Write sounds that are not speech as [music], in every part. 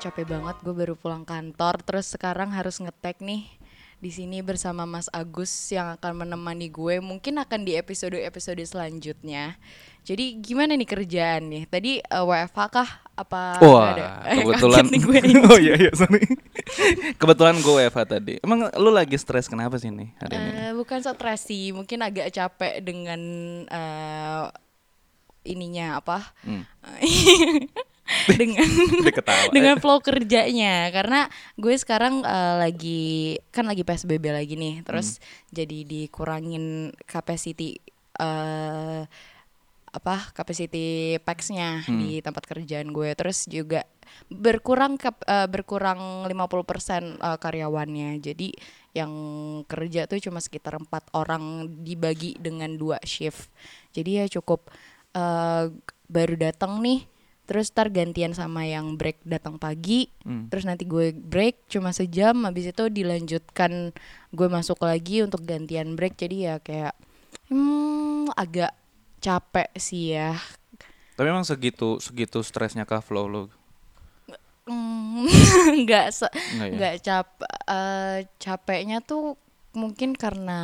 capek banget gue baru pulang kantor terus sekarang harus ngetek nih di sini bersama Mas Agus yang akan menemani gue mungkin akan di episode-episode selanjutnya. Jadi gimana nih kerjaan nih? Tadi uh, WFH kah apa Wah, ada? [laughs] kebetulan. Kaget nih gue ini. [laughs] oh iya iya sorry. [laughs] kebetulan gue WFH tadi. Emang lu lagi stres kenapa sih nih hari ini? Eh, bukan stres sih, mungkin agak capek dengan eh, ininya apa? Hmm. Dengan [laughs] dengan flow kerjanya. Karena gue sekarang eh, lagi kan lagi PSBB lagi nih. Terus jadi dikurangin capacity eh apa capacity packsnya di tempat kerjaan gue. Terus juga berkurang kap- eh, berkurang 50% eh, karyawannya. Jadi yang kerja tuh cuma sekitar empat orang dibagi dengan dua shift. Jadi ya cukup eh, baru datang nih terus tar gantian sama yang break datang pagi Hmm. terus nanti gue break cuma sejam habis itu dilanjutkan gue masuk lagi untuk gantian break jadi ya kayak hmm, agak capek sih ya Tapi emang segitu segitu stresnya kah flow lu? Hmm, [laughs] nggak se- Nggak ya? eh, capeknya tuh mungkin karena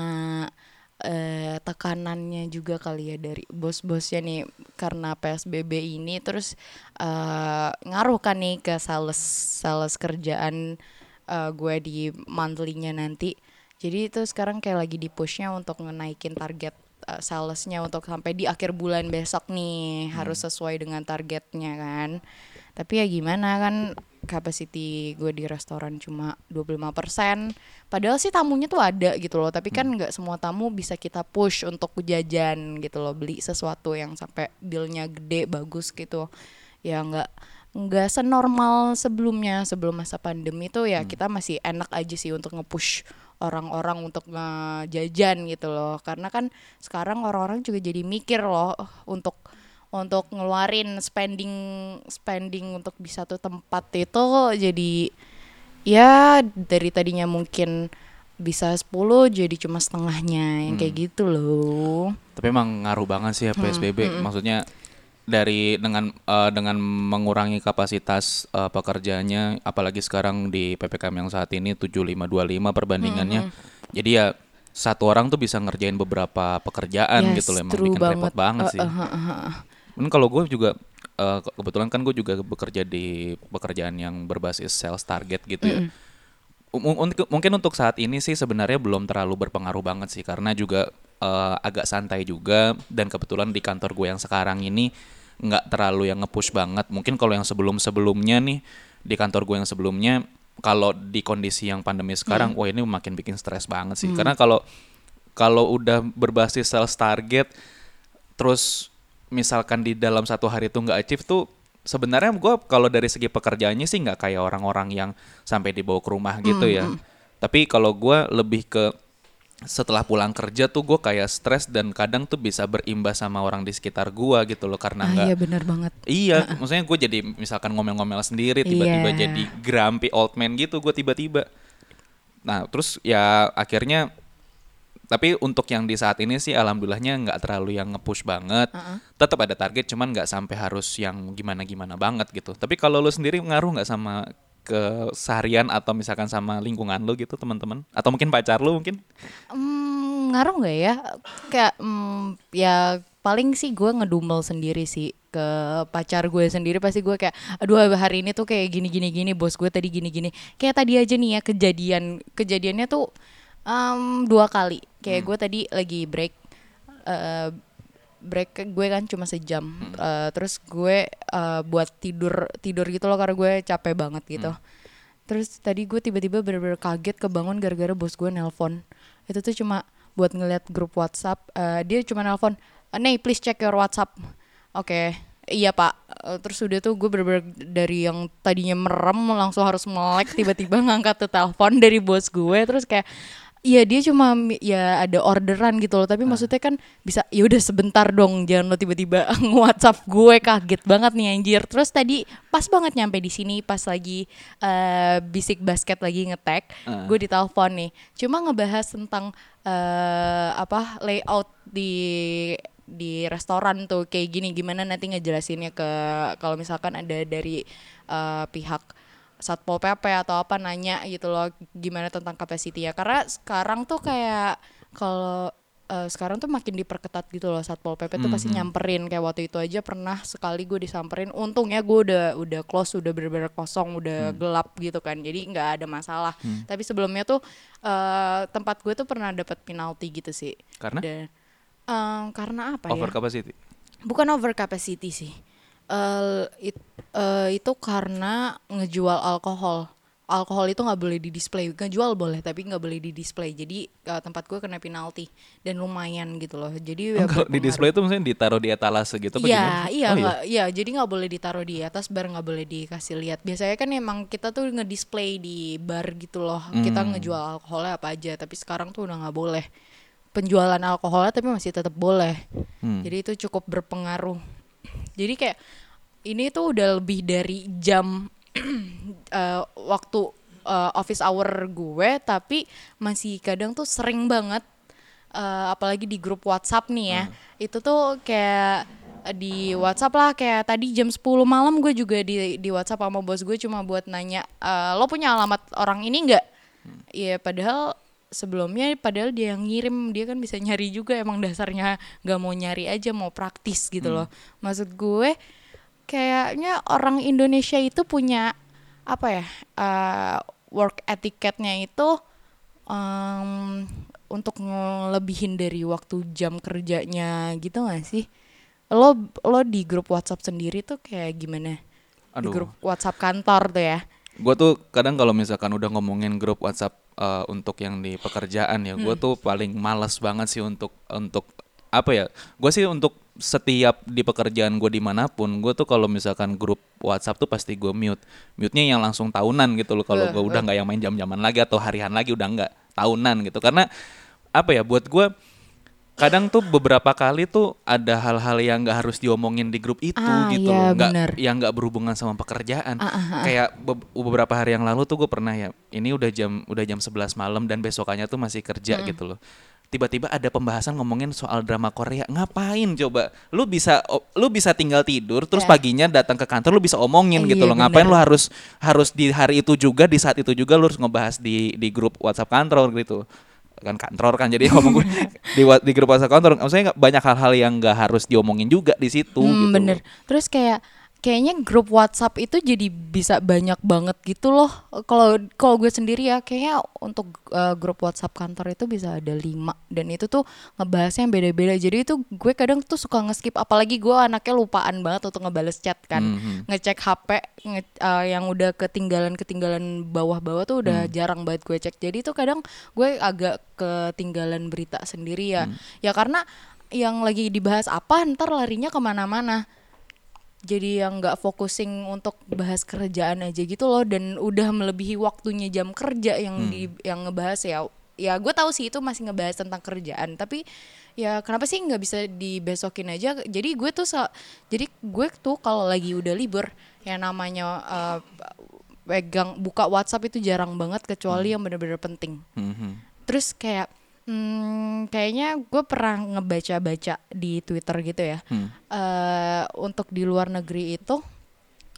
eh, tekanannya juga kali ya dari bos-bosnya nih karena PSBB ini terus eh, ngaruh kan nih ke sales sales kerjaan eh, gue di monthly-nya nanti. Jadi itu sekarang kayak lagi di pushnya untuk ngenaikin target eh, salesnya untuk sampai di akhir bulan besok nih harus sesuai dengan targetnya kan. Tapi ya gimana kan capacity gue di restoran cuma 25% padahal sih tamunya tuh ada gitu loh tapi kan nggak semua tamu bisa kita push untuk jajan gitu loh beli sesuatu yang sampai billnya gede bagus gitu. Ya nggak nggak senormal sebelumnya sebelum masa pandemi tuh ya kita masih enak aja sih untuk nge-push orang-orang untuk ngejajan gitu loh. Karena kan sekarang orang-orang juga jadi mikir loh untuk untuk ngeluarin spending spending untuk di satu tempat itu jadi ya dari tadinya mungkin bisa 10 jadi cuma setengahnya yang kayak gitu loh. Tapi emang ngaruh banget sih ya PSBB. Maksudnya dari dengan eh, dengan mengurangi kapasitas eh, pekerjaannya apalagi sekarang di PPKM yang saat ini 7525 perbandingannya. Jadi ya satu orang tuh bisa ngerjain beberapa pekerjaan Yes, gitu loh emang bikin repot banget Eh, sih. eh, eh, eh, eh. Mungkin kalau gue juga ke- kebetulan kan gue juga bekerja di pekerjaan yang berbasis sales target gitu ya. M- untuk- mungkin untuk saat ini sih sebenarnya belum terlalu berpengaruh banget sih karena juga eh, agak santai juga dan kebetulan di kantor gue yang sekarang ini nggak terlalu yang nge-push banget. Mungkin kalau yang sebelum-sebelumnya nih di kantor gue yang sebelumnya kalau di kondisi yang pandemi sekarang, wah ini makin bikin stres banget sih. Karena kalau kalau udah berbasis sales target terus misalkan di dalam satu hari itu nggak achieve tuh sebenarnya gue kalau dari segi pekerjaannya sih nggak kayak orang-orang yang sampai dibawa ke rumah gitu ya tapi kalau gue lebih ke setelah pulang kerja tuh gue kayak stres dan kadang tuh bisa berimbas sama orang di sekitar gue gitu loh karena Ah nggak iya benar banget. Iya, maksudnya gue jadi misalkan ngomel-ngomel sendiri, tiba-tiba Iya. jadi grumpy old man gitu, gue tiba-tiba. Nah, terus ya akhirnya, tapi untuk yang di saat ini sih alhamdulillahnya nggak terlalu yang nge-push banget. Tetap ada target, cuman nggak sampai harus yang gimana-gimana banget gitu. Tapi kalau lu sendiri ngaruh nggak sama keseharian atau misalkan sama lingkungan lu gitu teman-teman? Atau mungkin pacar lu mungkin? Hmm, ngaruh nggak ya? Kayak hmm, ya paling sih gue ngedumel sendiri sih ke pacar gue sendiri pasti gue kayak aduh hari ini tuh kayak gini gini gini bos gue tadi gini gini kayak tadi aja nih ya kejadian kejadiannya tuh em, dua kali. Kayak gue tadi lagi break eh, break gue kan cuma sejam. Eh, terus gue eh, buat tidur tidur gitu loh karena gue capek banget gitu. Terus tadi gue tiba-tiba bener-bener kaget kebangun gara-gara bos gue nelpon. Itu tuh cuma buat ngeliat grup WhatsApp. Eh, dia cuma nelpon nih please check your WhatsApp. Oke iya pak. Terus udah tuh gue bener-bener dari yang tadinya merem langsung harus melek tiba-tiba [laughs] ngangkat tuh telepon dari bos gue. Terus kayak Iya dia cuma ya ada orderan gitu loh. Tapi maksudnya kan bisa ya udah sebentar dong jangan lo tiba-tiba [laughs] nge-WhatsApp gue kaget banget nih anjir. Terus tadi pas banget nyampe di sini pas lagi eh, bisik basket lagi ngetek Ah. gue ditelepon nih. Cuma ngebahas tentang eh, apa layout di di restoran tuh kayak gini. Gimana nanti ngejelasinnya ke kalau misalkan ada dari eh, pihak satpol pp atau apa nanya gitu loh gimana tentang capacity ya. Karena sekarang tuh kayak kalau eh, sekarang tuh makin diperketat gitu loh satpol pp tuh pasti nyamperin. Kayak waktu itu aja pernah sekali gue disamperin. Untungnya gue udah udah close udah bener-bener kosong udah gelap gitu kan. Jadi nggak ada masalah. Tapi sebelumnya tuh eh, tempat gue tuh pernah dapat penalti gitu sih. Karena? Dan, em, karena apa ya? Over capacity. bukan over capacity sih Eh, it- eh, itu karena ngejual alkohol alkohol itu nggak boleh di display ngejual boleh tapi nggak boleh di display jadi eh, tempat gue kena penalti dan lumayan gitu loh jadi ya Kalau di display itu maksudnya ditaruh di etalase gitu apa Iya, iya, Oh, nggak, iya. Jadi nggak boleh ditaruh di atas bar, nggak boleh dikasih lihat. Biasanya kan emang kita tuh ngedisplay di bar gitu loh. Kita Hmm. ngejual alkoholnya apa aja. Tapi sekarang tuh udah nggak boleh. Penjualan alkoholnya tapi masih tetap boleh. Hmm. Jadi itu cukup berpengaruh. Jadi kayak ini tuh udah lebih dari jam [clears throat] eh, waktu eh, office hour gue, tapi masih kadang tuh sering banget eh, apalagi di grup WhatsApp nih ya. Itu tuh kayak di WhatsApp lah kayak tadi jam 10 malam gue juga di di WhatsApp sama bos gue cuma buat nanya "Eh, lo punya alamat orang ini nggak? Iya padahal sebelumnya padahal dia yang ngirim dia kan bisa nyari juga emang dasarnya nggak mau nyari aja mau praktis gitu loh. Maksud gue kayaknya orang Indonesia itu punya apa ya eh, work etiquette-nya itu em, untuk ngelebihin dari waktu jam kerjanya gitu gak sih? Lo lo di grup WhatsApp sendiri tuh kayak gimana? Di Aduh. grup WhatsApp kantor tuh ya? Gue tuh kadang kalau misalkan udah ngomongin grup WhatsApp eh, untuk yang di pekerjaan ya, gue Hmm. tuh paling malas banget sih untuk untuk apa ya? Gue sih untuk setiap di pekerjaan gue di mana pun, gue tuh kalau misalkan grup WhatsApp tuh pasti gue mute. Mute-nya yang langsung tahunan gitu loh. Kalau gue udah nggak yang main jam-jaman lagi atau harian lagi udah nggak tahunan gitu. Karena apa ya? Buat gue kadang tuh beberapa kali tuh ada hal-hal yang nggak harus diomongin di grup itu Ah, gitu iya, loh. Nggak yang nggak berhubungan sama pekerjaan. Ah, ah, ah. kayak be- beberapa hari yang lalu tuh gue pernah ya ini udah jam udah jam 11 malam dan besokannya tuh masih kerja gitu loh. Tiba-tiba ada pembahasan ngomongin soal drama Korea. Ngapain coba? Lu bisa lu bisa tinggal tidur terus Ya. paginya datang ke kantor lu bisa omongin Iya, gitu loh. Ngapain bener. lu harus harus di hari itu juga di saat itu juga lu harus ngebahas di di grup WhatsApp kantor gitu kan kantor kan jadi [laughs] ngomong gue di di grup WhatsApp kantor maksudnya nggak- banyak hal-hal yang nggak harus diomongin juga di situ Hmm, gitu bener. Terus kayak kayaknya grup WhatsApp itu jadi bisa banyak banget gitu loh. Kalau kalau gue sendiri ya kayaknya untuk uh, grup WhatsApp kantor itu bisa ada lima dan itu tuh ngebahasnya yang beda-beda. Jadi itu gue kadang tuh suka nge-skip apalagi gue anaknya lupaan banget untuk ngebales chat kan. Mhm. Ngecek HP nge- uh, yang udah ketinggalan-ketinggalan bawah-bawah tuh udah jarang banget gue cek. Jadi itu kadang gue agak ketinggalan berita sendiri ya. Ya karena yang lagi dibahas apa ntar larinya ke mana-mana jadi yang nggak focusing untuk bahas kerjaan aja gitu loh dan udah melebihi waktunya jam kerja yang di yang ngebahas ya ya gue tahu sih itu masih ngebahas tentang kerjaan tapi ya kenapa sih nggak bisa dibesokin aja? Jadi gue tuh sa- jadi gue tuh kalau lagi udah libur ya namanya eh, pegang buka WhatsApp itu jarang banget kecuali yang bener-bener penting. Mhm. terus kayak hmm, kayaknya gue pernah ngebaca-baca di Twitter gitu ya Hmm. eh untuk di luar negeri itu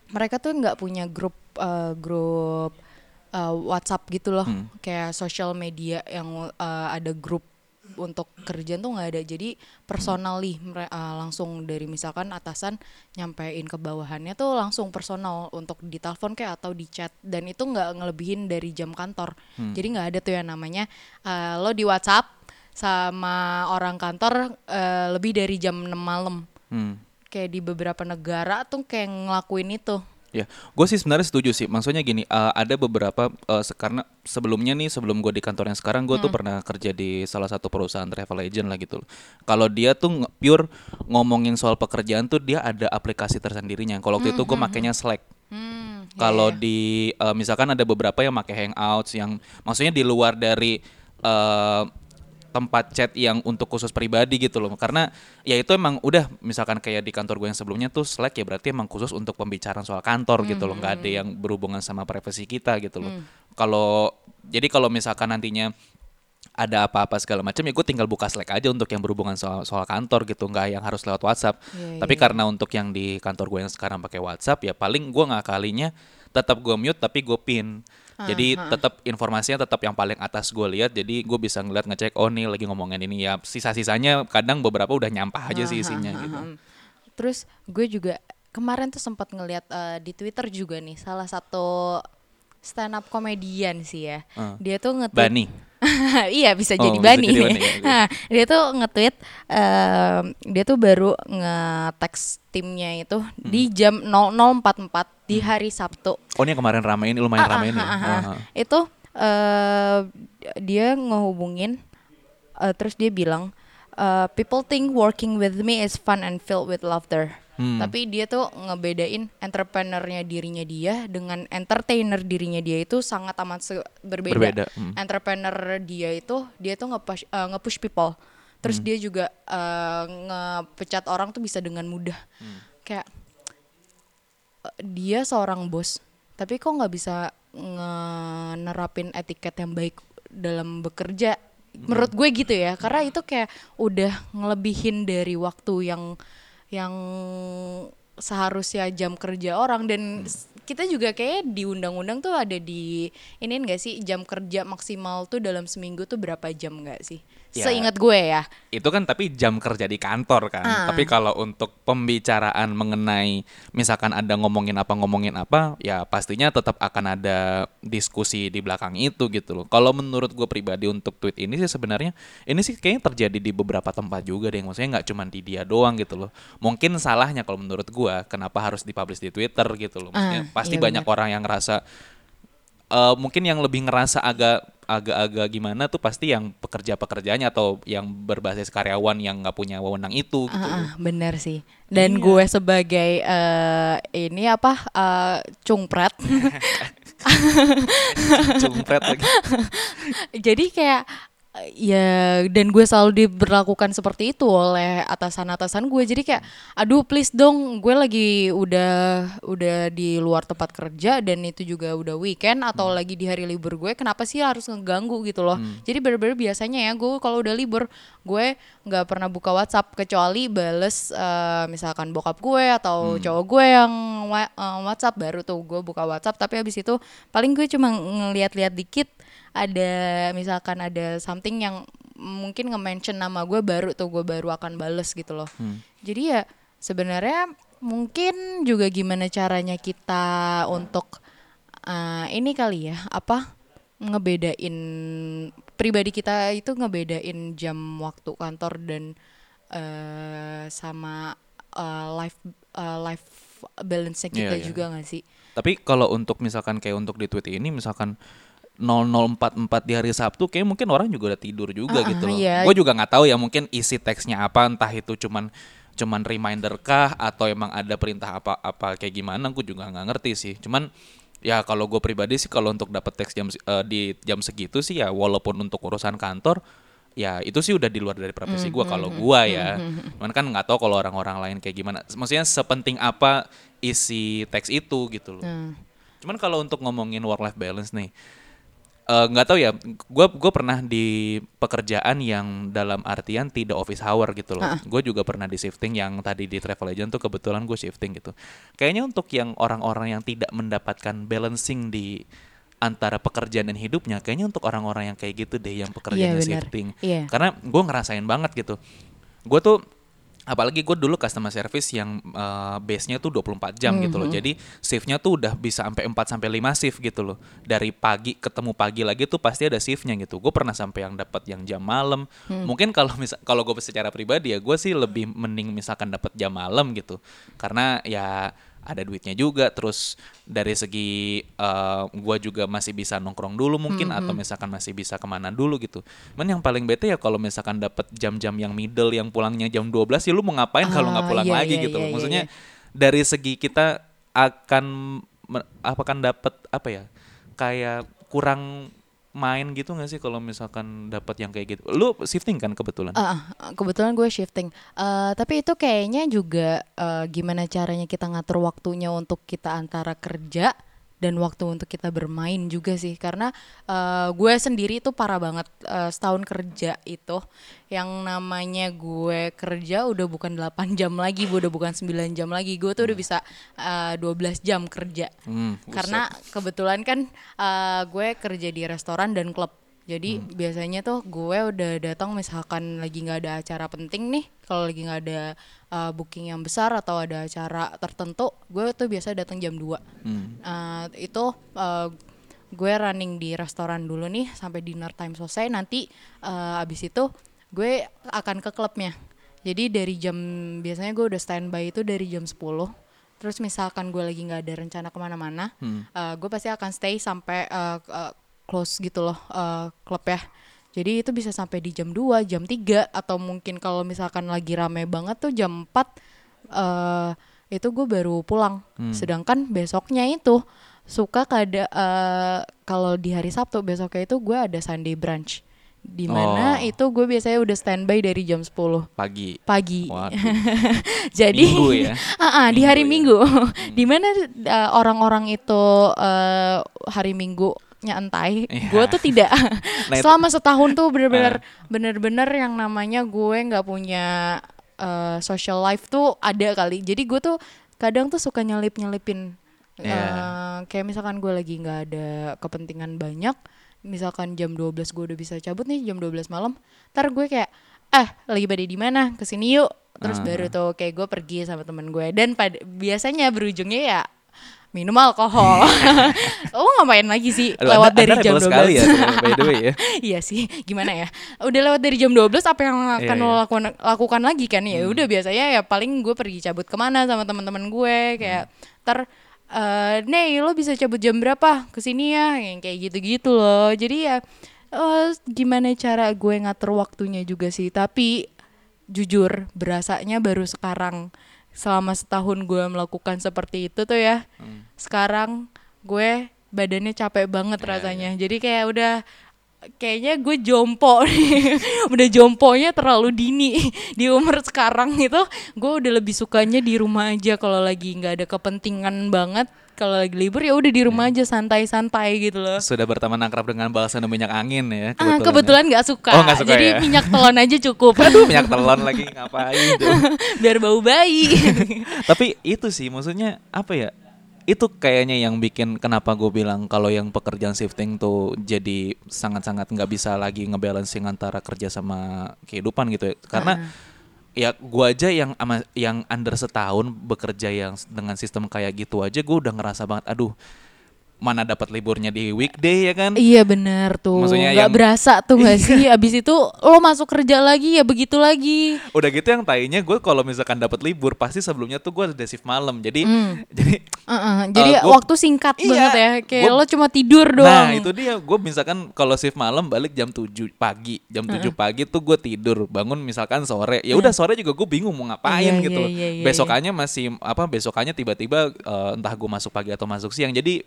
mereka tuh nggak punya grup eh, grup eh, WhatsApp gitu loh Hmm. kayak social media yang eh, ada grup untuk kerjaan tuh nggak ada. Jadi personally mere- eh, langsung dari misalkan atasan nyampein ke bawahannya tuh langsung personal untuk di telepon kayak atau di chat dan itu nggak ngelebihin dari jam kantor. Jadi nggak ada tuh yang namanya eh, lo di WhatsApp sama orang kantor eh, lebih dari jam 6 malam. Hmm. kayak di beberapa negara tuh kayak ngelakuin itu Ya, gue sih sebenarnya setuju sih. Maksudnya gini, eh, ada beberapa se- karena sebelumnya nih sebelum gue di kantor yang sekarang, gue tuh pernah kerja di salah satu perusahaan travel agent lah gitu. Kalau dia tuh pure ngomongin soal pekerjaan tuh dia ada aplikasi tersendirinya. Kalau waktu itu gue makainya Slack. hmm, ya, Kalau ya. di eh, misalkan ada beberapa yang pakai Hangouts yang maksudnya di luar dari eh, tempat chat yang untuk khusus pribadi gitu loh. Karena ya itu emang udah misalkan kayak di kantor gue yang sebelumnya tuh Slack ya berarti emang khusus untuk pembicaraan soal kantor gitu loh. nggak ada yang berhubungan sama privasi kita gitu loh. Kalau jadi kalau misalkan nantinya ada apa-apa segala macam ya gue tinggal buka Slack aja untuk yang berhubungan soal soal kantor gitu nggak yang harus lewat WhatsApp Iya, tapi iya. karena untuk yang di kantor gue yang sekarang pakai WhatsApp ya paling gue ngakalinya tetap gue mute tapi gue pin. Jadi tetap informasinya tetap yang paling atas gue lihat. Jadi gue bisa ngeliat ngecek oh nih lagi ngomongin ini ya. Sisa-sisanya kadang beberapa udah nyampah aja sih isinya gitu. Terus gue juga kemarin tuh sempat ngeliat eh, di Twitter juga nih salah satu stand up komedian sih ya. Ah. Dia tuh nge Bani. [laughs] iya bisa Oh, jadi bisa Bani. jadi Bani, [laughs] ya, Nah, dia tuh nge-tweet em, dia tuh baru nge-text timnya itu Hmm. di jam 00.44 di hari Sabtu. Oh ini yang kemarin rame ini lumayan Ah, rame ah, ini. ah, ah, Ah. Itu eh, dia ngehubungin eh, terus dia bilang eh, people think working with me is fun and filled with laughter. Hmm. Tapi dia tuh ngebedain entrepreneurnya dirinya dia dengan entertainer dirinya dia itu sangat amat berbeda. Berbeda, hmm. Entrepreneur dia itu dia tuh nge-push, eh, nge-push people. Terus dia juga eh, ngepecat orang tuh bisa dengan mudah. Kayak eh, dia seorang bos, tapi kok nggak bisa nge- nerapin etiket yang baik dalam bekerja? Menurut gue gitu ya, karena itu kayak udah ngelebihin dari waktu yang yang seharusnya jam kerja orang dan s- kita juga kayak di undang-undang tuh ada di ini enggak sih jam kerja maksimal tuh dalam seminggu tuh berapa jam enggak sih? Ya. Seingat gue ya. Itu kan tapi jam kerja di kantor kan. Ah. Tapi kalau untuk pembicaraan mengenai misalkan ada ngomongin apa ngomongin apa, ya pastinya tetap akan ada diskusi di belakang itu gitu loh. Kalau menurut gue pribadi untuk tweet ini sih sebenarnya ini sih kayaknya terjadi di beberapa tempat juga deh. Maksudnya nggak cuma di dia doang gitu loh. Mungkin salahnya kalau menurut gue kenapa harus dipublish di Twitter gitu loh. Maksudnya Ah, pasti iya banyak benar. orang yang ngerasa eh, mungkin yang lebih ngerasa agak agak-agak gimana tuh pasti yang pekerja-pekerjanya atau yang berbasis karyawan yang nggak punya wewenang itu gitu. Ah, ah, bener sih. Dan Iya. gue sebagai eh, ini apa eh, cungpret. [laughs] Cumpret lagi. [laughs] Jadi kayak ya dan gue selalu diberlakukan seperti itu oleh atasan-atasan gue. Jadi kayak aduh please dong, gue lagi udah udah di luar tempat kerja dan itu juga udah weekend atau lagi di hari libur gue. Kenapa sih harus ngeganggu gitu loh? Jadi bener-bener biasanya ya gue kalau udah libur gue nggak pernah buka WhatsApp kecuali bales eh, misalkan bokap gue atau cowok gue yang wa- eh, WhatsApp baru tuh gue buka WhatsApp. Tapi habis itu paling gue cuma ngeliat-liat dikit ada misalkan ada something yang mungkin nge-mention nama gue baru tuh gue baru akan bales gitu loh. Jadi ya sebenarnya mungkin juga gimana caranya kita untuk eh, ini kali ya apa ngebedain pribadi kita itu ngebedain jam waktu kantor dan eh, sama eh, life eh, life balance-nya kita Iya, iya. juga gak sih? Tapi kalau untuk misalkan kayak untuk di tweet ini misalkan 0044 di hari Sabtu kayak mungkin orang juga udah tidur juga ah, gitu loh. iya. Gue juga nggak tahu ya mungkin isi teksnya apa entah itu cuman cuman reminder kah atau emang ada perintah apa apa kayak gimana gue juga nggak ngerti sih. Cuman ya kalau gue pribadi sih kalau untuk dapat teks jam eh, di jam segitu sih ya walaupun untuk urusan kantor ya itu sih udah di luar dari profesi gue kalau gue ya. Cuman kan nggak tahu kalau orang-orang lain kayak gimana. Maksudnya sepenting apa isi teks itu gitu loh. Hmm. Cuman kalau untuk ngomongin work life balance nih, eh, nggak tahu ya. Gue gue pernah di pekerjaan yang dalam artian tidak office hour gitu loh. Gue juga pernah di shifting yang tadi di travel agent tuh kebetulan gue shifting gitu. Kayaknya untuk yang orang-orang yang tidak mendapatkan balancing di antara pekerjaan dan hidupnya, kayaknya untuk orang-orang yang kayak gitu deh yang pekerjaannya benar. shifting. Iya. Karena gue ngerasain banget gitu. Gue tuh apalagi gue dulu customer service yang eh, base-nya tuh 24 jam gitu loh. Jadi shift-nya tuh udah bisa sampai 4 sampai 5 shift gitu loh. Dari pagi ketemu pagi lagi tuh pasti ada shift-nya gitu. Gue pernah sampai yang dapat yang jam malam. Mungkin kalau misal kalau gue secara pribadi ya gue sih lebih mending misalkan dapat jam malam gitu. Karena ya ada duitnya juga terus dari segi eh, gua juga masih bisa nongkrong dulu mungkin atau misalkan masih bisa ke mana dulu gitu. Men yang paling bete ya kalau misalkan dapat jam-jam yang middle yang pulangnya jam 12 ya lu mau ngapain kalau nggak Ah, pulang iya, lagi iya, gitu. iya, loh. iya, Maksudnya iya. dari segi kita akan apa kan dapat apa ya? Kayak kurang main gitu nggak sih kalau misalkan dapat yang kayak gitu. Lu shifting kan kebetulan? Ah, kebetulan gue shifting. Eh, tapi itu kayaknya juga eh, gimana caranya kita ngatur waktunya untuk kita antara kerja dan waktu untuk kita bermain juga sih. Karena uh, gue sendiri tuh parah banget uh, setahun kerja itu. Yang namanya gue kerja udah bukan 8 jam lagi udah bukan 9 jam lagi. Gue tuh udah bisa uh, 12 jam kerja. Hmm, karena kebetulan kan uh, gue kerja di restoran dan klub jadi Hmm. biasanya tuh gue udah datang misalkan lagi nggak ada acara penting nih kalau lagi nggak ada uh, booking yang besar atau ada acara tertentu gue tuh biasa datang jam 2 Hmm. Uh, itu uh, gue running di restoran dulu nih sampai dinner time selesai nanti uh, abis itu gue akan ke klubnya jadi dari jam biasanya gue udah standby itu dari jam 10 terus misalkan gue lagi nggak ada rencana ke mana-mana Hmm. uh, gue pasti akan stay sampai uh, uh, close gitu loh uh, klub ya jadi itu bisa sampai di jam 2, jam 3 atau mungkin kalau misalkan lagi rame banget tuh jam 4 uh, itu gue baru pulang. Hmm. Sedangkan besoknya itu suka kada uh, kalau di hari Sabtu besoknya itu gue ada Sunday brunch. Di mana Oh. itu gue biasanya udah standby dari jam 10 Pagi. pagi. [laughs] Jadi Minggu ya? [laughs] Ah, ah, di hari ya? Minggu. di mana uh, orang-orang itu uh, hari Minggu nyantai, Iya. gue tuh tidak. [laughs] Nah, [laughs] Selama setahun tuh bener-bener bener-bener yang namanya gue nggak punya uh, social life tuh ada kali. Jadi gue tuh kadang tuh suka nyelip-nyelipin Iya. uh, kayak misalkan gue lagi nggak ada kepentingan banyak, misalkan jam 12 gue udah bisa cabut nih jam 12 malam, ntar gue kayak eh lagi pada di mana ke sini yuk terus Ah. baru tuh kayak gue pergi sama temen gue dan pada biasanya berujungnya ya minum alkohol. [laughs] oh ngapain lagi sih Aduh, lewat Anda- dari Anda jam rebel 12 sekali ya, by the way ya. [laughs] iya sih, gimana ya? Udah lewat dari jam 12 apa yang akan Iya, lo iya. lakukan lakukan lagi kan? Ya udah biasanya ya paling gue pergi cabut ke mana sama teman-teman gue kayak ter eh Nih lo bisa cabut jam berapa ke sini ya yang kayak gitu-gitu loh jadi ya eh, gimana cara gue ngatur waktunya juga sih tapi jujur berasanya baru sekarang selama setahun gue melakukan seperti itu tuh ya. Hmm. sekarang gue badannya capek banget Iya, rasanya. jadi kayak udah kayaknya gue jompo [laughs] nih. udah jomponya terlalu dini di umur sekarang itu gue udah lebih sukanya di rumah aja kalau lagi nggak ada kepentingan banget kalau lagi libur ya udah di rumah Iya. aja santai-santai gitu loh Sudah berteman akrab dengan balsan dan minyak angin ya. Ah, ya. kebetulan nggak suka. Oh, nggak suka Jadi ya? minyak telon aja cukup. [laughs] Aduh, minyak telon lagi ngapain tuh. [laughs] Biar bau bayi. Tapi itu sih maksudnya apa ya? Itu kayaknya yang bikin kenapa gue bilang kalau yang pekerjaan shifting tuh jadi sangat-sangat nggak bisa lagi ngebalancing antara kerja sama kehidupan gitu ya. Karena ya gue aja yang ama, yang under setahun bekerja yang dengan sistem kayak gitu aja gue udah ngerasa banget aduh mana dapat liburnya di weekday ya kan iya bener tuh. Maksudnya Nggak yang- berasa tuh nggak [laughs] sih? Abis itu lo masuk kerja lagi ya begitu lagi. udah gitu yang tainya gue kalau misalkan dapat libur pasti sebelumnya tuh gue ada shift malam jadi Hmm. [laughs] jadi Uh-uh, Jadi Eh, gua- waktu singkat Iya, banget ya. Kayak gua- lo cuma tidur doang. Nah itu dia gue misalkan kalau shift malam balik jam 7 pagi jam 7 pagi tuh gue tidur bangun misalkan sore ya udah sore juga gue bingung mau ngapain Iya, gitu iya, iya, iya, besokannya masih apa besokannya tiba-tiba eh, entah gue masuk pagi atau masuk siang jadi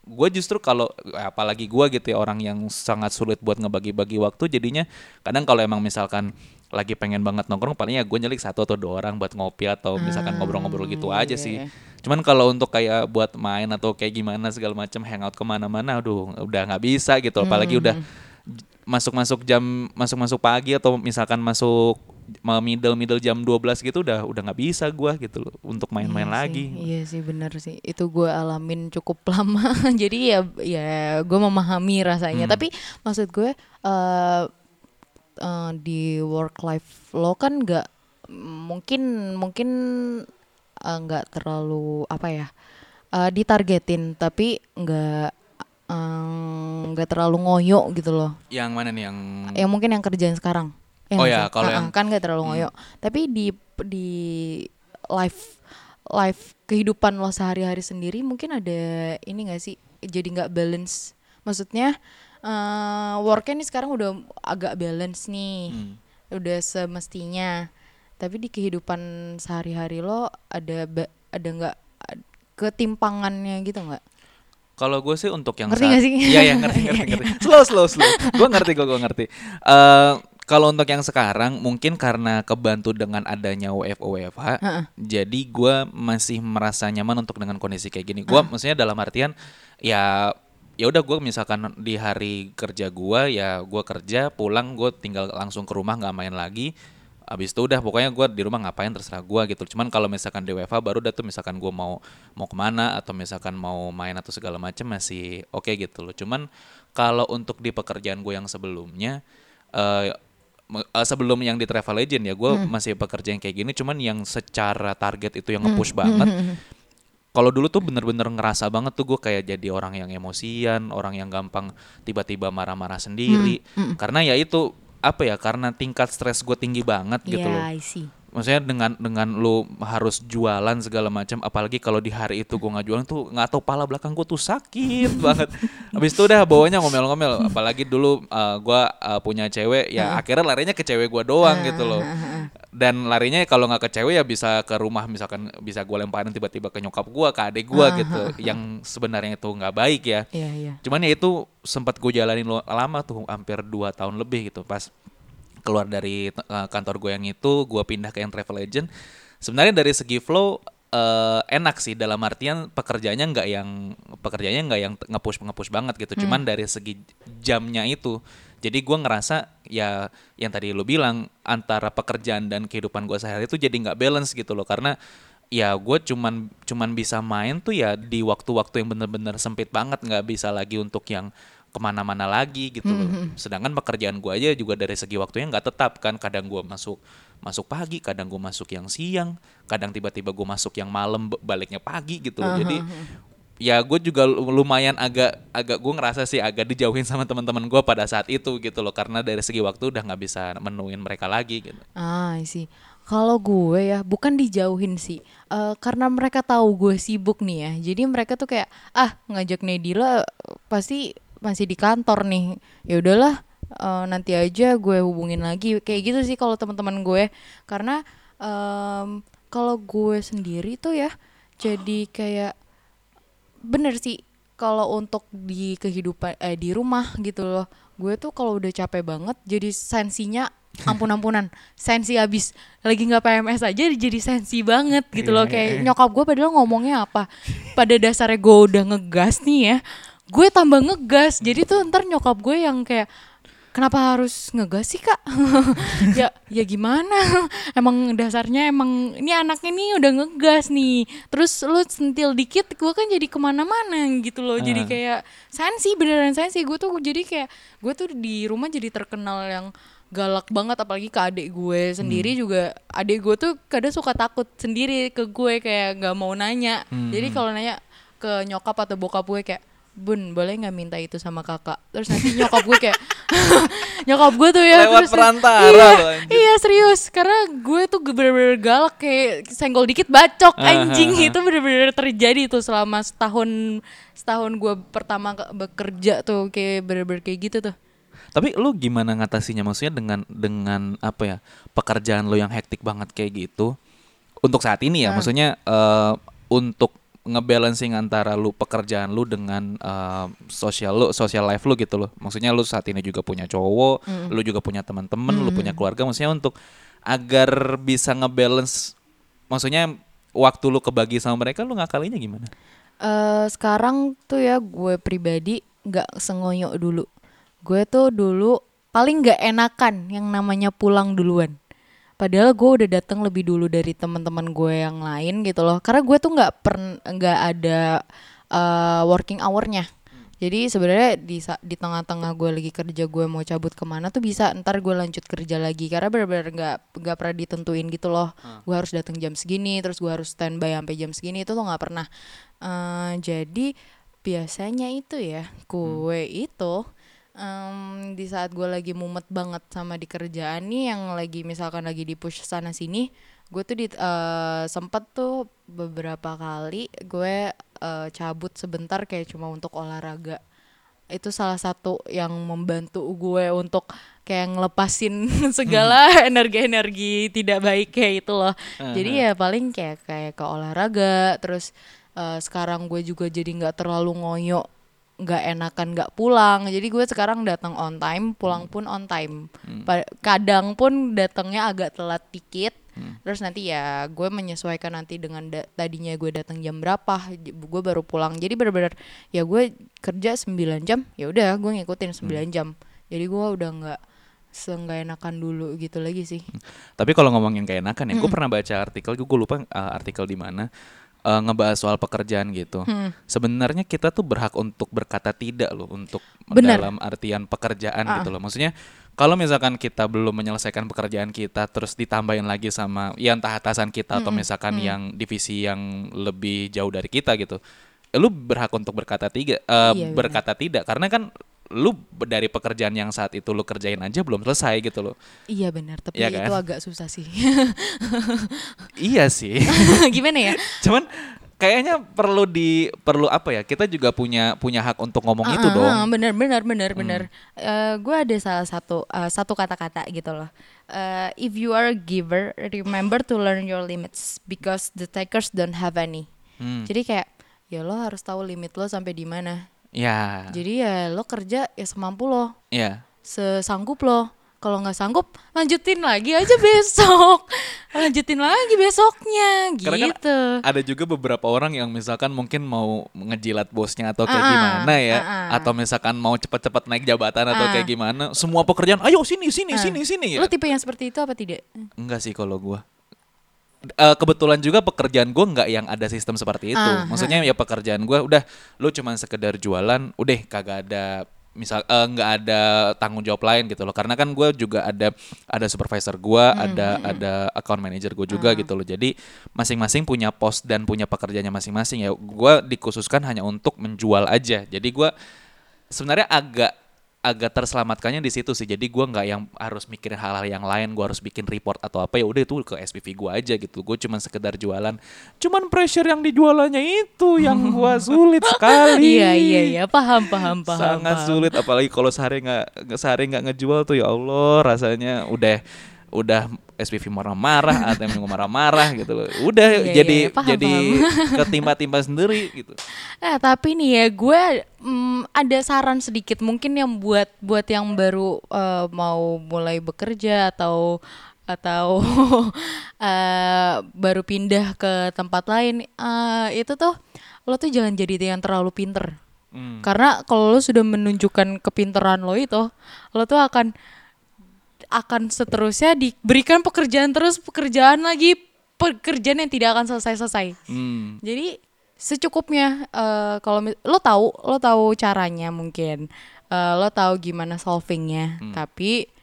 gue justru kalau apalagi gue gitu ya orang yang sangat sulit buat ngebagi-bagi waktu jadinya kadang kalau emang misalkan lagi pengen banget nongkrong paling ya gue nyelik satu atau dua orang buat ngopi atau misalkan ngobrol-ngobrol gitu Ah, aja iya, sih iya. Cuman kalau untuk kayak buat main atau kayak gimana segala macam hangout ke mana-mana, aduh udah nggak bisa gitu. Apalagi udah Hmm. j- masuk-masuk jam masuk-masuk pagi atau misalkan masuk ma- middle middle jam 12 gitu udah udah nggak bisa gua gitu loh untuk main-main Iya lagi. Sih, iya sih bener sih. Itu gue alamin cukup [laughs] lama. Jadi ya ya gue memahami rasanya. Hmm. Tapi maksud gue eh eh, di work life lo kan nggak mungkin mungkin eh, nggak terlalu apa ya eh, ditargetin tapi nggak eh, nggak terlalu ngoyo gitu loh. Yang mana nih yang Yang mungkin yang kerjaan sekarang. Oh nggak ya, kalau Ah, ah, yang- kan nggak terlalu ngoyo. Tapi di di life life kehidupan lo sehari-hari sendiri mungkin ada ini gak sih jadi nggak balance. Maksudnya eh worknya nih sekarang udah agak balance nih, Hmm. udah semestinya. Tapi di kehidupan sehari-hari lo ada ada nggak ketimpangannya gitu nggak? Kalau gue sih untuk yang Ngerti saat- nggak sih? Iya, iya ngerti, [laughs] ngerti, ngerti. Slow, slow, slow. Gue ngerti, gue gue ngerti. Eh Kalau untuk yang sekarang mungkin karena kebantu dengan adanya WFO WFH, Heeh. jadi gua masih merasa nyaman untuk dengan kondisi kayak gini. Gua maksudnya dalam artian ya ya udah gue misalkan di hari kerja gua ya gua kerja pulang gue tinggal langsung ke rumah nggak main lagi. Abis itu udah pokoknya gua di rumah ngapain terserah gua gitu. Cuman kalau misalkan di WFH baru udah tuh misalkan gua mau mau ke mana atau misalkan mau main atau segala macam masih oke gitu loh. Cuman kalau untuk di pekerjaan gue yang sebelumnya eh eh, sebelum yang di Travel Legend ya gue masih pekerja yang kayak gini. Cuman yang secara target itu yang nge-push banget kalau dulu tuh bener-bener ngerasa banget tuh gue kayak jadi orang yang emosian orang yang gampang tiba-tiba marah-marah sendiri. Karena ya itu apa ya karena tingkat stres gue tinggi banget gitu Iya, loh. I see. maksudnya dengan dengan lu harus jualan segala macam apalagi kalau di hari itu gue nggak jualan tuh nggak tahu pala belakang gue tuh sakit [laughs] banget. Habis itu udah bawanya ngomel-ngomel apalagi dulu uh, gue uh, punya cewek ya akhirnya larinya ke cewek gue doang gitu loh dan larinya kalau nggak ke cewek ya bisa ke rumah misalkan bisa gue lemparin tiba-tiba ke nyokap gue ke adik gue gitu yang sebenarnya itu nggak baik ya Iya, iya. Cuman ya itu sempat gue jalanin lama tuh hampir 2 tahun lebih gitu pas keluar dari eh, kantor gue yang itu gue pindah ke yang travel agent. Sebenarnya dari segi flow eh, enak sih dalam artian pekerjaannya nggak yang pekerjaannya nggak yang ngepush ngepush banget gitu. Cuman dari segi jamnya itu jadi gue ngerasa ya yang tadi lo bilang antara pekerjaan dan kehidupan gue sehari itu jadi nggak balance gitu loh karena ya gue cuman cuman bisa main tuh ya di waktu-waktu yang bener-bener sempit banget nggak bisa lagi untuk yang ke mana-mana lagi gitu loh. Sedangkan pekerjaan gue aja juga dari segi waktunya nggak tetap kan. Kadang gue masuk masuk pagi, kadang gue masuk yang siang, kadang tiba-tiba gue masuk yang malam baliknya pagi gitu loh. Jadi ya gue juga lu- lumayan agak agak gue ngerasa sih agak dijauhin sama teman-teman gue pada saat itu gitu loh karena dari segi waktu udah nggak bisa menuin mereka lagi gitu. Ah, see. Kalau gue ya bukan dijauhin sih, Eh, karena mereka tahu gue sibuk nih ya. Jadi mereka tuh kayak ah ngajak Nedila eh, pasti masih di kantor nih. Ya udahlah eh, nanti aja gue hubungin lagi. Kayak gitu sih kalau teman-teman gue. Karena em, kalau gue sendiri tuh ya jadi kayak bener sih kalau untuk di kehidupan eh di rumah gitu loh gue tuh kalau udah capek banget jadi sensinya [laughs] ampun-ampunan sensi abis lagi nggak PMS aja jadi sensi banget gitu loh kayak nyokap gue padahal ngomongnya apa? Pada dasarnya gue udah ngegas nih ya gue tambah ngegas. Jadi tuh ntar nyokap gue yang kayak kenapa harus ngegas sih kak? [laughs] Ya ya gimana? [laughs] Emang dasarnya emang ini anaknya nih udah ngegas nih. Terus lu sentil dikit gue kan jadi ke mana-mana gitu loh. Jadi Ah. kayak sensi beneran sensi gue tuh jadi kayak gue tuh di rumah jadi terkenal yang galak banget. Apalagi ke adik gue sendiri juga. Adik gue tuh kadang suka takut sendiri ke gue kayak nggak mau nanya. Jadi kalau nanya ke nyokap atau bokap gue kayak bun boleh nggak minta itu sama kakak? Terus nanti nyokap gue kayak [laughs] nyokap gue tuh ya Lewat terus- perantara iya, loh, anjir. iya serius. Karena gue tuh bener-bener galak kayak senggol dikit bacok anjing. ah. itu bener-bener terjadi tuh selama setahun setahun gue pertama ke- bekerja tuh kayak bener-bener kayak gitu tuh. Tapi lu gimana ngatasinya? Maksudnya dengan dengan apa ya pekerjaan lu yang hektik banget kayak gitu untuk saat ini ya? Maksudnya eh, untuk ngebalancing antara lu pekerjaan lu dengan eh, sosial lu social life lu gitu loh. Maksudnya lu saat ini juga punya cowok lu juga punya teman-teman lu punya keluarga. Maksudnya untuk agar bisa ngebalance maksudnya waktu lu kebagi sama mereka lu ngakalinya gimana? Eh sekarang tuh ya gue pribadi nggak sengoyo dulu. Gue tuh dulu paling nggak enakan yang namanya pulang duluan. Padahal gue udah datang lebih dulu dari teman-teman gue yang lain gitu loh. Karena gue tuh nggak pern nggak ada eh, working hournya. Jadi sebenarnya di di tengah-tengah gue lagi kerja gue mau cabut ke mana tuh bisa ntar gue lanjut kerja lagi. Karena benar-benar nggak nggak pernah ditentuin gitu loh. Gue harus datang jam segini terus gue harus standby sampai jam segini itu tuh nggak pernah. Eh, jadi biasanya itu ya gue itu em, di saat gue lagi mumet banget sama di kerjaan nih yang lagi misalkan lagi di push sana sini gue tuh di eh, sempet tuh beberapa kali gue eh, cabut sebentar kayak cuma untuk olahraga. Itu salah satu yang membantu gue untuk kayak ngelepasin [laughs] segala energi-energi tidak baik kayak itu loh. Jadi ya paling kayak kayak ke olahraga terus eh, sekarang gue juga jadi nggak terlalu ngoyo nggak enakan nggak pulang. Jadi gue sekarang datang on time pulang pun on time. Pa- kadang pun datangnya agak telat dikit. Terus nanti ya gue menyesuaikan nanti dengan da- tadinya gue datang jam berapa gue baru pulang. Jadi benar-benar ya gue kerja 9 jam ya udah gue ngikutin 9 jam. Jadi gue udah nggak seenggak enakan dulu gitu lagi sih. Tapi kalau ngomongin keenakan ya, gue pernah baca artikel, gue lupa uh, artikel di mana uh, ngebahas soal pekerjaan gitu. Sebenarnya kita tuh berhak untuk berkata tidak loh untuk Benar. dalam artian pekerjaan gitu loh. Maksudnya kalau misalkan kita belum menyelesaikan pekerjaan kita terus ditambahin lagi sama ya entah atasan kita atau misalkan yang divisi yang lebih jauh dari kita gitu. Lu berhak untuk berkata tiga uh, Iya, berkata tidak karena kan lu dari pekerjaan yang saat itu lu kerjain aja belum selesai gitu loh. iya benar tapi Iya kan? itu agak susah sih [laughs] iya sih. [laughs] gimana ya Cuman kayaknya perlu di perlu apa ya? Kita juga punya punya hak untuk ngomong itu Ah, dong. ah, bener bener bener bener. gue ada salah satu eh, satu kata-kata gitu loh. Eh, if you are a giver, remember to learn your limits because the takers don't have any. Hmm. Jadi kayak ya lo harus tahu limit lo sampai di mana. Ya. Jadi ya lo kerja ya semampu lo, Ya. sesanggup lo. Kalau nggak sanggup, lanjutin lagi aja besok, [laughs] lanjutin lagi besoknya, Karena kan gitu. Ada juga beberapa orang yang misalkan mungkin mau ngejilat bosnya atau kayak Ah, gimana ya, ah, ah. atau misalkan mau cepet-cepet naik jabatan atau Ah. kayak gimana, semua pekerjaan, ayo sini sini Ah. sini sini ya. Lo tipe yang seperti itu apa tidak? Enggak sih kalau gua. Eh, kebetulan juga pekerjaan gua nggak yang ada sistem seperti itu. Ah, Maksudnya ya pekerjaan gua udah lu cuman sekedar jualan, udah kagak ada misal eh, nggak ada tanggung jawab lain gitu loh. Karena kan gua juga ada ada supervisor gua, ada ada account manager gua juga gitu loh. Jadi masing-masing punya pos dan punya pekerjaannya masing-masing ya. Gua dikhususkan hanya untuk menjual aja. Jadi gua sebenarnya agak agak terselamatkannya di situ sih. Jadi gua nggak yang harus mikirin hal-hal yang lain, gua harus bikin report atau apa ya udah itu ke SPV gua aja gitu. Gue cuman sekedar jualan. Cuman pressure yang dijualannya itu yang [laughs] gua sulit sekali. Iya iya iya paham paham paham. Sangat paham. sulit apalagi kalau sehari nggak- sehari nggak ngejual tuh ya Allah rasanya udah udah SPV marah-marah [laughs] atau yang marah-marah gitu loh. Udah Iya, jadi iya, paham, jadi [laughs] ketimpa-timpa sendiri gitu. Eh tapi nih ya gue mm, ada saran sedikit mungkin yang buat buat yang baru eh, mau mulai bekerja atau atau [laughs] eh, baru pindah ke tempat lain eh, itu tuh lo tuh jangan jadi yang terlalu pinter Hmm. karena kalau lo sudah menunjukkan kepinteran lo itu lo tuh akan akan seterusnya diberikan pekerjaan terus pekerjaan lagi pekerjaan yang tidak akan selesai-selesai. Hmm. jadi secukupnya eh, kalau lo tahu lo tahu caranya mungkin. Eh, lo tahu gimana solvingnya. Tapi eh,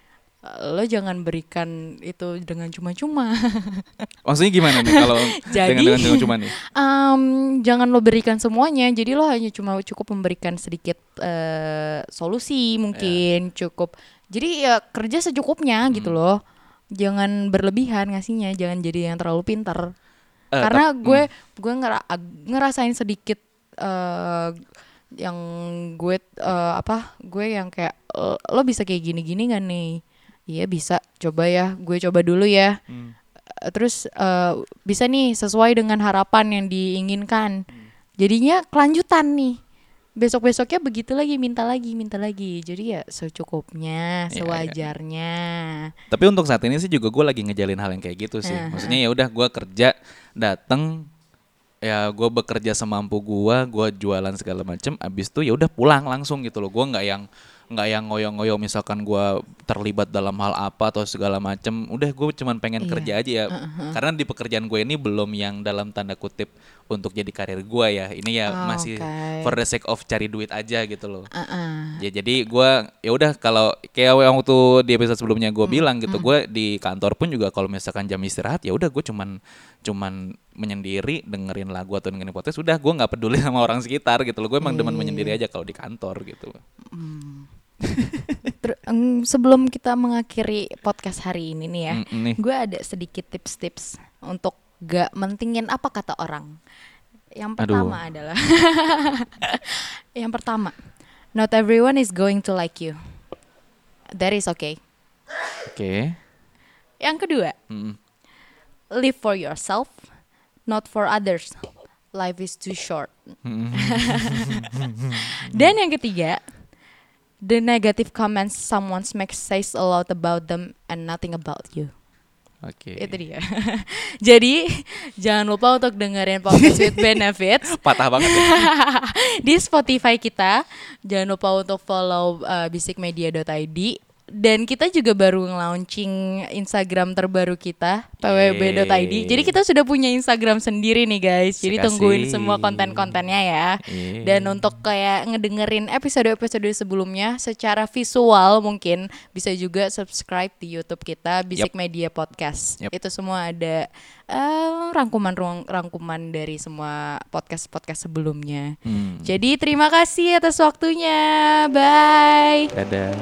lo jangan berikan itu dengan cuma-cuma. [laughs] Maksudnya gimana nih kalau Jadi- [laughs] dengan dengan cuma nih? Em, jangan lo berikan semuanya. Jadi lo hanya cuma cukup memberikan sedikit eh, solusi mungkin cukup. Jadi ya kerja secukupnya gitu loh. Jangan berlebihan ngasihnya jangan jadi yang terlalu pintar Eh, karena gue gue ngera- ngerasain sedikit eh yang gue eh, apa gue yang kayak "Eh, lo bisa kayak gini-gini gak nih iya bisa coba ya gue coba dulu ya Hmm. Eh, terus eh, bisa nih sesuai dengan harapan yang diinginkan jadinya kelanjutan nih besok besoknya begitu lagi minta lagi minta lagi jadi ya secukupnya Iya, iya. sewajarnya Tapi untuk saat ini sih juga gue lagi ngejalin hal yang kayak gitu sih. Eh, Maksudnya ya udah gue kerja dateng ya gue bekerja semampu gue, gue jualan segala macem. Abis itu ya udah pulang langsung gitu loh. Gue nggak yang nggak yang ngoyo-ngoyo misalkan gue terlibat dalam hal apa atau segala macem. Udah gue cuman pengen Iya. kerja aja ya. Karena di pekerjaan gue ini belum yang dalam tanda kutip untuk jadi karir gue ya. Ini ya Oh, masih oke. for the sake of cari duit aja gitu loh. Uh-uh. Ya jadi gua ya udah kalau kayak waktu di episode sebelumnya Hmm, gue bilang gitu, gue di kantor pun juga kalau misalkan jam istirahat ya udah gue cuman cuman menyendiri dengerin lagu atau dengerin podcast, udah gue nggak peduli [laughs] sama orang sekitar gitu loh. Gue emang demen Iya, menyendiri aja kalau di kantor gitu. [laughs] Ter- sebelum kita mengakhiri podcast hari ini nih ya, Mm, nih. gue ada sedikit tips-tips untuk gak mentingin apa kata orang. Yang Aduh. pertama adalah, [laughs] yang pertama, not everyone is going to like you. That is okay. Oke. Yang kedua, Mm. live for yourself, not for others. life is too short. [laughs] Dan yang ketiga, the negative comments someone makes says a lot about them and nothing about you. Oke. Itu dia. [laughs] Jadi jangan lupa untuk dengerin podcast with [laughs] benefits Patah banget ya. [laughs] di Spotify kita. Jangan lupa untuk follow uh, bisikmedia.id dan kita juga baru launching Instagram terbaru kita pwb.id. Jadi kita sudah punya Instagram sendiri nih guys. Jadi Sekasih. tungguin semua konten-kontennya ya. Yeay. Dan untuk kayak ngedengerin episode-episode sebelumnya secara visual mungkin bisa juga subscribe di YouTube kita Bisik Media Podcast. Yep. Itu semua ada eh, rangkuman ruang rangkuman dari semua podcast-podcast sebelumnya. Hmm. Jadi terima kasih atas waktunya. Bye. Dadah.